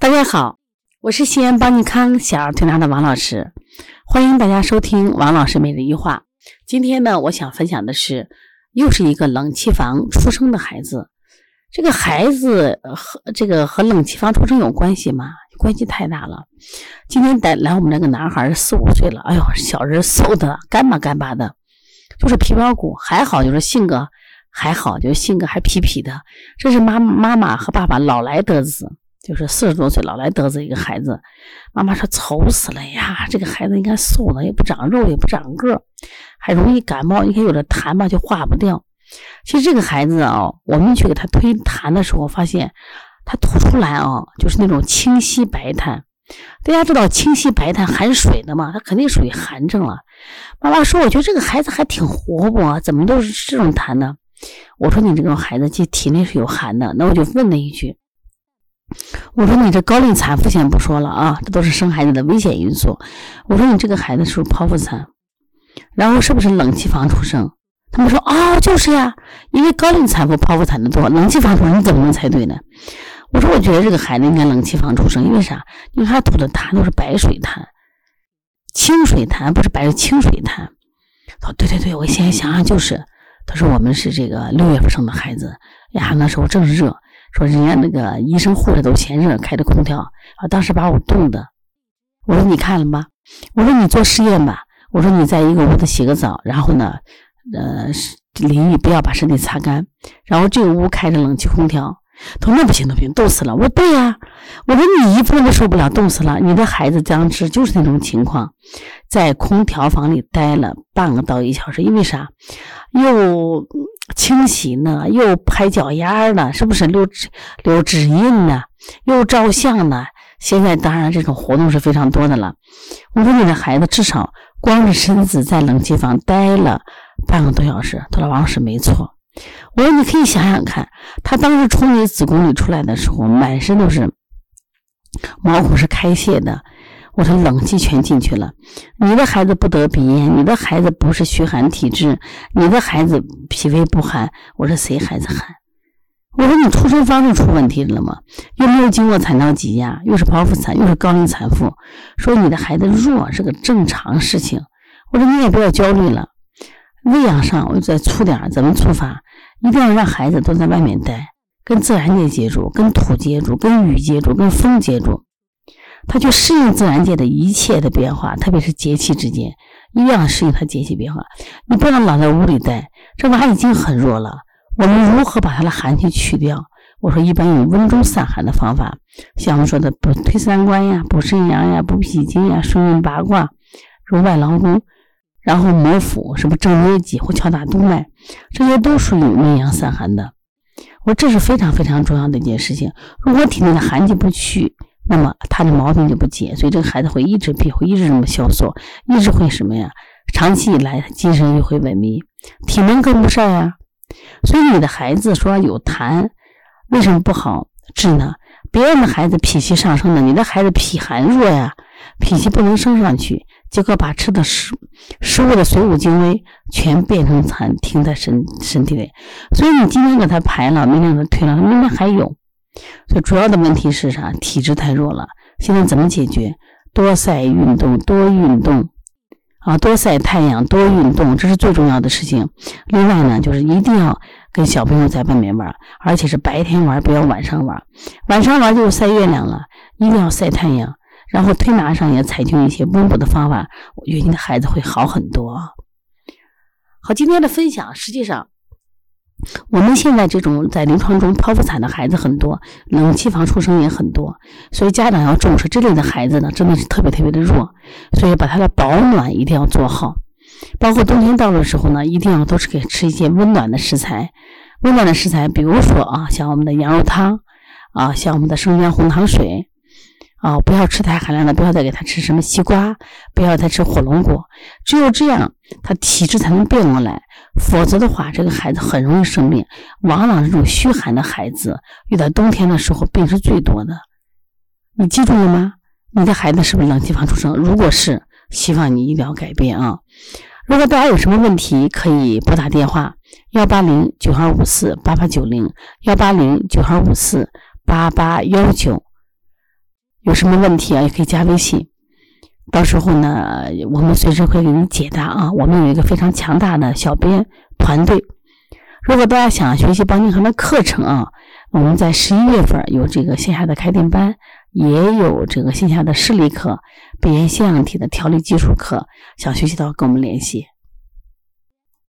大家好，我是西安邦尼康小儿推拿的王老师，欢迎大家收听王老师每日一话。今天呢，我想分享的是，又是一个冷气房出生的孩子。这个孩子和这个和冷气房出生有关系吗？关系太大了。今天带来我们这个男孩四五岁了，哎呦，小人瘦的干巴干巴的，就是皮包骨，还好就是性格还好，就是性格还痞痞的。这是妈妈妈和爸爸老来得子。就是四十多岁老来得子一个孩子，妈妈说愁死了呀！这个孩子应该瘦了，也不长肉，也不长个，还容易感冒。你看有的痰吧就化不掉。其实这个孩子啊，我们去给他推痰的时候，发现他吐出来啊，就是那种清晰白痰。大家知道清晰白痰含水的嘛？他肯定属于寒症了。妈妈说，我觉得这个孩子还挺活泼，怎么都是这种痰呢？我说你这个孩子其实体内是有寒的，那我就问了一句。我说你这高龄产妇先不说了啊，这都是生孩子的危险因素。我说你这个孩子是不是剖腹产？然后是不是冷气房出生？他们说啊，就是呀，因为高龄产妇剖腹产的多，冷气房出生你怎么能猜对呢？我说我觉得这个孩子应该冷气房出生，因为啥？因为他吐的痰都是白水痰，清水痰不是白清水痰。他说对对对，我现在想想就是，他说我们是这个六月份生的孩子呀，那时候正热。说人家那个医生护士都嫌热，开着空调啊，当时把我冻的。我说你看了吗？我说你做实验吧。我说你在一个屋子洗个澡，然后呢，呃，淋浴不要把身体擦干，然后这个屋开着冷气空调。他说那不行，那不行，冻死了。我说对呀，我说你一分都受不了，冻死了。你的孩子当时就是那种情况，在空调房里待了半个到一小时，因为啥？又。清洗呢，又拍脚丫呢，是不是留指留指印呢？又照相呢？现在当然这种活动是非常多的了。我说你的孩子至少光着身子在冷气房待了半个多小时。他说王老师没错。我说你可以想想看，他当时从你子宫里出来的时候，满身都是毛孔是开泄的。我说冷气全进去了，你的孩子不得鼻炎，你的孩子不是虚寒体质，你的孩子脾胃不寒。我说谁孩子寒？我说你出生方式出问题了吗？又没有经过产道挤压，又是剖腹产，又是高龄产妇，说你的孩子弱是个正常事情。我说你也不要焦虑了，喂养上我再粗点，怎么粗法？一定要让孩子都在外面待，跟自然界接触，跟土接触，跟雨接触，跟风接触。他就适应自然界的一切的变化，特别是节气之间，一定要适应它节气变化。你不能老在屋里待，这娃已经很弱了。我们如何把他的寒气去掉？我说，一般用温中散寒的方法，像我们说的补推三关呀、补肾阳呀、补脾经呀、顺运八卦、揉外劳宫，然后摩腹，什么正捏脊或敲打督脉，这些都属于温阳散寒的。我这是非常非常重要的一件事情。如果体内的寒气不去，那么他的毛病就不解，所以这个孩子会一直闭，会一直这么消瘦，一直会什么呀？长期以来精神就会萎靡，体能跟不上呀。所以你的孩子说有痰，为什么不好治呢？别人的孩子脾气上升了，你的孩子脾寒弱呀，脾气不能升上去，结果把吃的食食物的水谷精微全变成痰，停在身身体里。所以你今天给他排了，明天给他退了，明天还有。最主要的问题是啥？体质太弱了。现在怎么解决？多晒运动，多运动啊，多晒太阳，多运动，这是最重要的事情。另外呢，就是一定要跟小朋友在外面玩，而且是白天玩，不要晚上玩。晚上玩就晒月亮了，一定要晒太阳。然后推拿上也采取一些温补的方法，我觉得你的孩子会好很多。好，今天的分享实际上。我们现在这种在临床中剖腹产的孩子很多，冷气房出生也很多，所以家长要重视这类的孩子呢，真的是特别特别的弱，所以把他的保暖一定要做好，包括冬天到的时候呢，一定要都是给吃一些温暖的食材，温暖的食材，比如说啊，像我们的羊肉汤啊，像我们的生姜红糖水。啊，不要吃太寒凉的，不要再给他吃什么西瓜，不要再吃火龙果，只有这样，他体质才能变过来。否则的话，这个孩子很容易生病。往往这种虚寒的孩子，遇到冬天的时候病是最多的。你记住了吗？你的孩子是不是冷气房出生？如果是，希望你一定要改变啊！如果大家有什么问题，可以拨打电话幺八零九二五四八八九零幺八零九二五四八八幺九。有什么问题啊，也可以加微信。到时候呢，我们随时会给你解答啊。我们有一个非常强大的小编团队。如果大家想学习邦尼康的课程啊，我们在十一月份有这个线下的开店班，也有这个线下的视力课、鼻炎腺样体的调理基础课。想学习的话，跟我们联系。